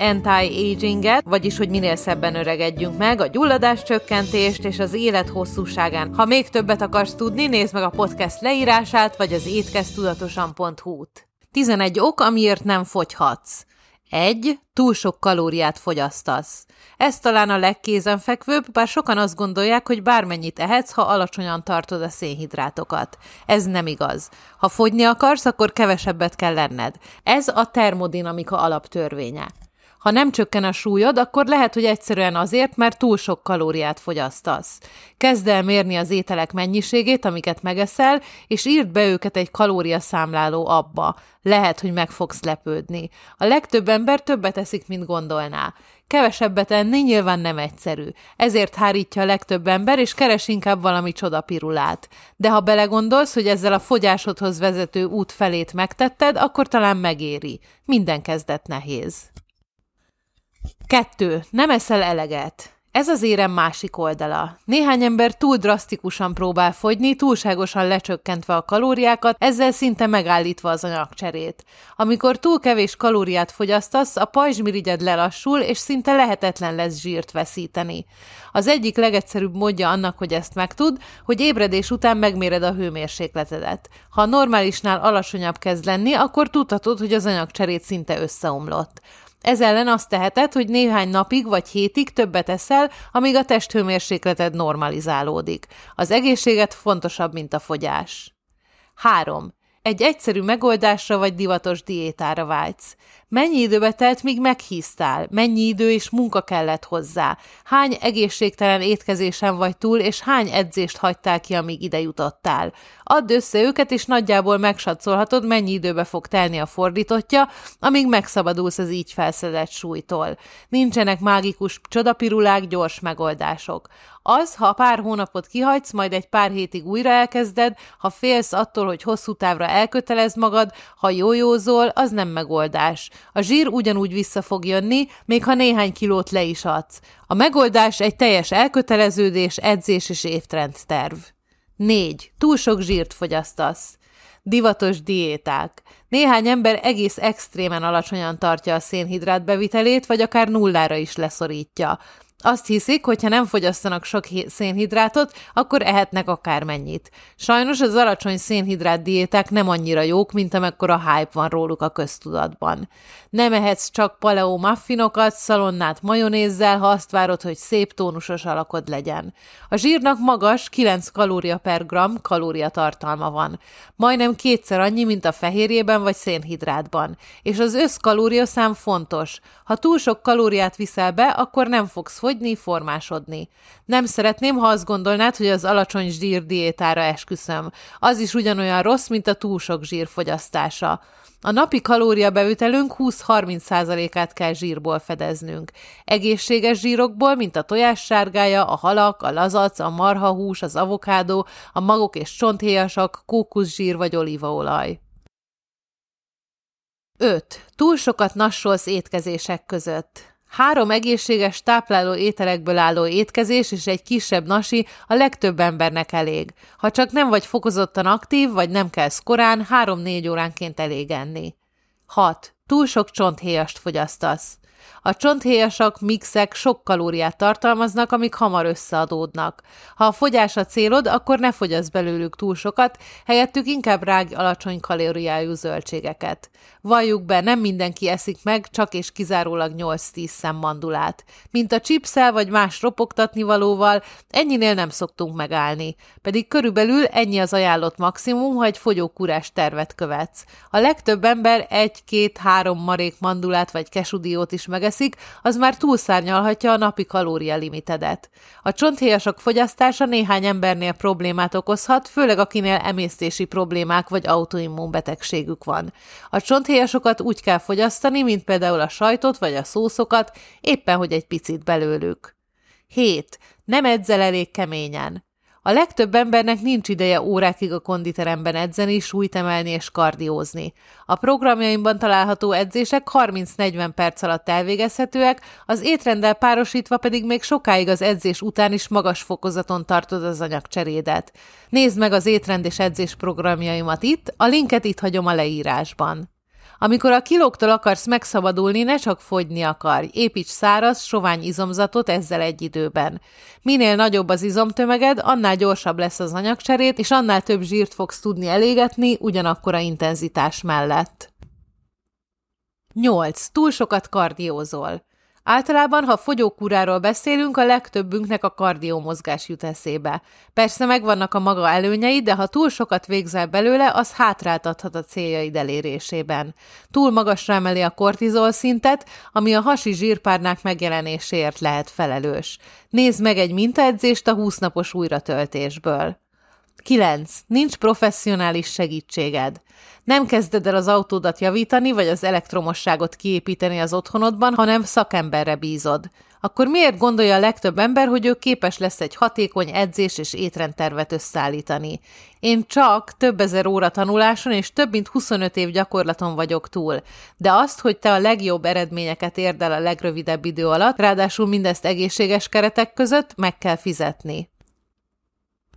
anti-aginget, vagyis hogy minél szebben öregedjünk meg, a gyulladás csökkentést és az élet hosszúságán. Ha még többet akarsz tudni, nézd meg a podcast leírását, vagy az étkeztudatosan.hu-t. 11 ok, amiért nem fogyhatsz. 1. Túl sok kalóriát fogyasztasz. Ez talán a legkézenfekvőbb, bár sokan azt gondolják, hogy bármennyit ehetsz, ha alacsonyan tartod a szénhidrátokat. Ez nem igaz. Ha fogyni akarsz, akkor kevesebbet kell lenned. Ez a termodinamika alaptörvénye. Ha nem csökken a súlyod, akkor lehet, hogy egyszerűen azért, mert túl sok kalóriát fogyasztasz. Kezd el mérni az ételek mennyiségét, amiket megeszel, és írd be őket egy kalóriaszámláló abba. Lehet, hogy meg fogsz lepődni. A legtöbb ember többet eszik, mint gondolná. Kevesebbet enni nyilván nem egyszerű, ezért hárítja a legtöbb ember, és keres inkább valami csodapirulát. De ha belegondolsz, hogy ezzel a fogyásodhoz vezető út felét megtetted, akkor talán megéri. Minden kezdet nehéz. Kettő. Nem eszel eleget. Ez az érem másik oldala. Néhány ember túl drasztikusan próbál fogyni, túlságosan lecsökkentve a kalóriákat, ezzel szinte megállítva az anyagcserét. Amikor túl kevés kalóriát fogyasztasz, a pajzsmirigyed lelassul, és szinte lehetetlen lesz zsírt veszíteni. Az egyik legegyszerűbb módja annak, hogy ezt megtud, hogy ébredés után megméred a hőmérsékletedet. Ha normálisnál alacsonyabb kezd lenni, akkor tudhatod, hogy az anyagcserét szinte összeomlott. Ez ellen azt teheted, hogy néhány napig vagy hétig többet eszel, amíg a testhőmérsékleted normalizálódik. Az egészséget fontosabb, mint a fogyás. 3. Egy egyszerű megoldásra vagy divatos diétára vágysz. Mennyi időbe telt, míg meghíztál? Mennyi idő és munka kellett hozzá? Hány egészségtelen étkezésen vagy túl, és hány edzést hagytál ki, amíg ide jutottál? Add össze őket, és nagyjából megsatszolhatod, mennyi időbe fog telni a fordítottja, amíg megszabadulsz az így felszedett súlytól. Nincsenek mágikus csodapirulák, gyors megoldások. Az, ha pár hónapot kihagysz, majd egy pár hétig újra elkezded, ha félsz attól, hogy hosszú távra elkötelez magad, ha jójózol, az nem megoldás. A zsír ugyanúgy vissza fog jönni, még ha néhány kilót le is adsz. A megoldás egy teljes elköteleződés, edzés és évtrend terv. 4. Túl sok zsírt fogyasztasz. Divatos diéták. Néhány ember egész extrémen alacsonyan tartja a szénhidrát bevitelét, vagy akár nullára is leszorítja. Azt hiszik, hogy ha nem fogyasztanak sok szénhidrátot, akkor ehetnek akármennyit. Sajnos az alacsony szénhidrát diéták nem annyira jók, mint amekkora hype van róluk a köztudatban. Nem ehetsz csak paleo muffinokat, szalonnát majonézzel, ha azt várod, hogy szép tónusos alakod legyen. A zsírnak magas 9 kalória per gram kalóriatartalma van. Majdnem kétszer annyi, mint a fehérjében vagy szénhidrátban. És az összkalóriaszám fontos. Ha túl sok kalóriát viszel be, akkor nem fogsz fogyni, formásodni. Nem szeretném, ha azt gondolnád, hogy az alacsony zsír diétára esküszöm. Az is ugyanolyan rossz, mint a túl sok zsír fogyasztása. A napi kalóriabeütelünk 20-30%-át kell zsírból fedeznünk. Egészséges zsírokból, mint a tojás sárgája, a halak, a lazac, a marhahús, az avokádó, a magok és csonthéjasak, kókuszsír vagy olívaolaj. 5. Túl sokat nassolsz étkezések között. Három egészséges tápláló ételekből álló étkezés és egy kisebb nasi a legtöbb embernek elég. Ha csak nem vagy fokozottan aktív, vagy nem kell korán, három-négy óránként elég enni. 6. Túl sok csonthéjast fogyasztasz. A csonthéjasak, mixek sok kalóriát tartalmaznak, amik hamar összeadódnak. Ha a fogyás a célod, akkor ne fogyasz belőlük túl sokat, helyettük inkább rág alacsony kalóriájú zöldségeket. Valljuk be, nem mindenki eszik meg csak és kizárólag 8-10 szem mandulát. Mint a chipszel vagy más ropogtatni valóval, ennyinél nem szoktunk megállni. Pedig körülbelül ennyi az ajánlott maximum, ha egy fogyókúrás tervet követsz. A legtöbb ember egy-két-három marék mandulát vagy kesudiót is megeszik, az már túlszárnyalhatja a napi kalórialimitedet. A csonthéjasok fogyasztása néhány embernél problémát okozhat, főleg akinél emésztési problémák vagy autoimmun betegségük van. A csonthéjasokat úgy kell fogyasztani, mint például a sajtot vagy a szószokat, éppen hogy egy picit belőlük. 7. Nem edzel elég keményen. A legtöbb embernek nincs ideje órákig a konditeremben edzeni, súlyt emelni és kardiózni. A programjaimban található edzések 30-40 perc alatt elvégezhetőek, az étrenddel párosítva pedig még sokáig az edzés után is magas fokozaton tartod az anyagcserédet. Nézd meg az étrend és edzés programjaimat itt, a linket itt hagyom a leírásban. Amikor a kilóktól akarsz megszabadulni, ne csak fogyni akarj, építs száraz, sovány izomzatot ezzel egy időben. Minél nagyobb az izomtömeged, annál gyorsabb lesz az anyagcserét, és annál több zsírt fogsz tudni elégetni ugyanakkora intenzitás mellett. 8. Túl sokat kardiózol. Általában, ha fogyókúráról beszélünk, a legtöbbünknek a kardiómozgás jut eszébe. Persze megvannak a maga előnyei, de ha túl sokat végzel belőle, az hátráltathat a céljaid elérésében. Túl magasra emeli a kortizol szintet, ami a hasi zsírpárnák megjelenéséért lehet felelős. Nézd meg egy mintaedzést a 20 napos újratöltésből. 9. Nincs professzionális segítséged. Nem kezded el az autódat javítani, vagy az elektromosságot kiépíteni az otthonodban, hanem szakemberre bízod. Akkor miért gondolja a legtöbb ember, hogy ő képes lesz egy hatékony edzés és étrendtervet összeállítani? Én csak több ezer óra tanuláson és több mint 25 év gyakorlaton vagyok túl, de azt, hogy te a legjobb eredményeket érd el a legrövidebb idő alatt, ráadásul mindezt egészséges keretek között meg kell fizetni.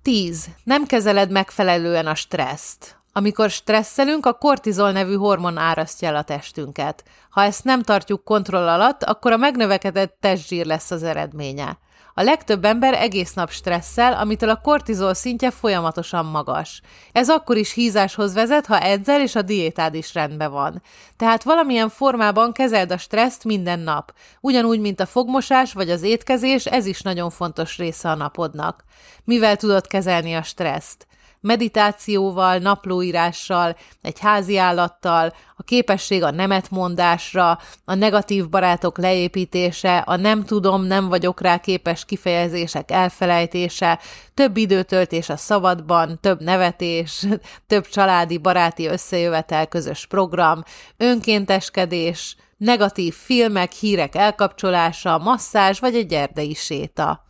10. Nem kezeled megfelelően a stresszt. Amikor stresszelünk, a kortizol nevű hormon árasztja el a testünket. Ha ezt nem tartjuk kontroll alatt, akkor a megnövekedett testzsír lesz az eredménye. A legtöbb ember egész nap stresszel, amitől a kortizol szintje folyamatosan magas. Ez akkor is hízáshoz vezet, ha edzel és a diétád is rendben van. Tehát valamilyen formában kezeld a stresszt minden nap. Ugyanúgy, mint a fogmosás vagy az étkezés, ez is nagyon fontos része a napodnak. Mivel tudod kezelni a stresszt? Meditációval, naplóírással, egy házi állattal, a képesség a nemetmondásra, a negatív barátok leépítése, a nem tudom, nem vagyok rá képes kifejezések elfelejtése, több időtöltés a szabadban, több nevetés, több családi baráti összejövetel, közös program, önkénteskedés, negatív filmek, hírek elkapcsolása, masszázs vagy egy erdei séta.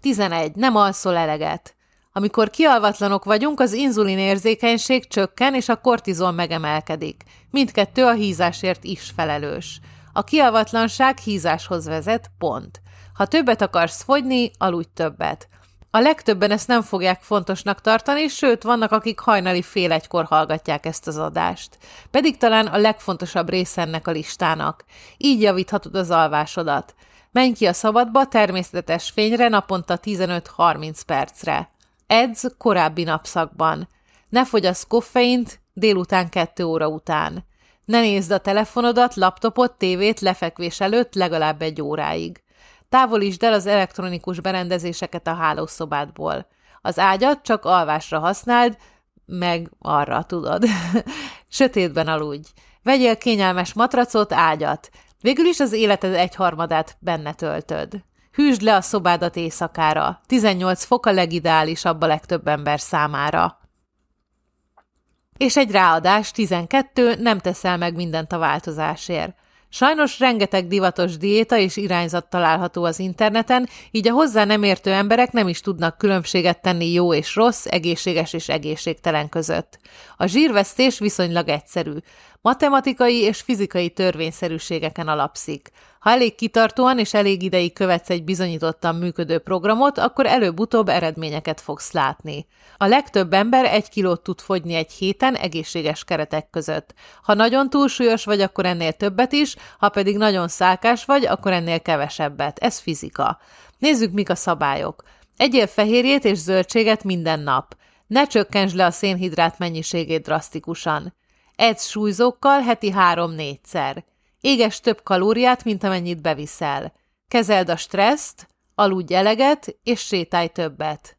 11. Nem alszol eleget. Amikor kialvatlanok vagyunk, az inzulin érzékenység csökken, és a kortizol megemelkedik. Mindkettő a hízásért is felelős. A kialvatlanság hízáshoz vezet, pont. Ha többet akarsz fogyni, aludj többet. A legtöbben ezt nem fogják fontosnak tartani, sőt, vannak, akik hajnali fél egykor hallgatják ezt az adást. Pedig talán a legfontosabb része ennek a listának. Így javíthatod az alvásodat. Menj ki a szabadba természetes fényre naponta 15-30 percre. Edz korábbi napszakban. Ne fogyasz koffeint délután kettő óra után. Ne nézd a telefonodat, laptopot, tévét lefekvés előtt legalább egy óráig. Távolítsd el az elektronikus berendezéseket a hálószobádból. Az ágyat csak alvásra használd, meg arra, tudod. Sötétben aludj. Vegyél kényelmes matracot, ágyat. Végül is az életed egyharmadát benne töltöd. Hűsd le a szobádat éjszakára. 18 fok a legideálisabb a legtöbb ember számára. És egy ráadás, 12, nem teszel meg mindent a változásért. Sajnos rengeteg divatos diéta és irányzat található az interneten, így a hozzá nem értő emberek nem is tudnak különbséget tenni jó és rossz, egészséges és egészségtelen között. A zsírvesztés viszonylag egyszerű. Matematikai és fizikai törvényszerűségeken alapszik. Ha elég kitartóan és elég ideig követsz egy bizonyítottan működő programot, akkor előbb-utóbb eredményeket fogsz látni. A legtöbb ember egy kilót tud fogyni egy héten egészséges keretek között. Ha nagyon túlsúlyos vagy, akkor ennél többet is, ha pedig nagyon szálkás vagy, akkor ennél kevesebbet. Ez fizika. Nézzük, mik a szabályok. Egyél fehérjét és zöldséget minden nap. Ne csökkentsd le a szénhidrát mennyiségét drasztikusan. Edz súlyzókkal heti három-négyszer. Éges több kalóriát, mint amennyit beviszel. Kezeld a stresszt, aludj eleget, és sétálj többet.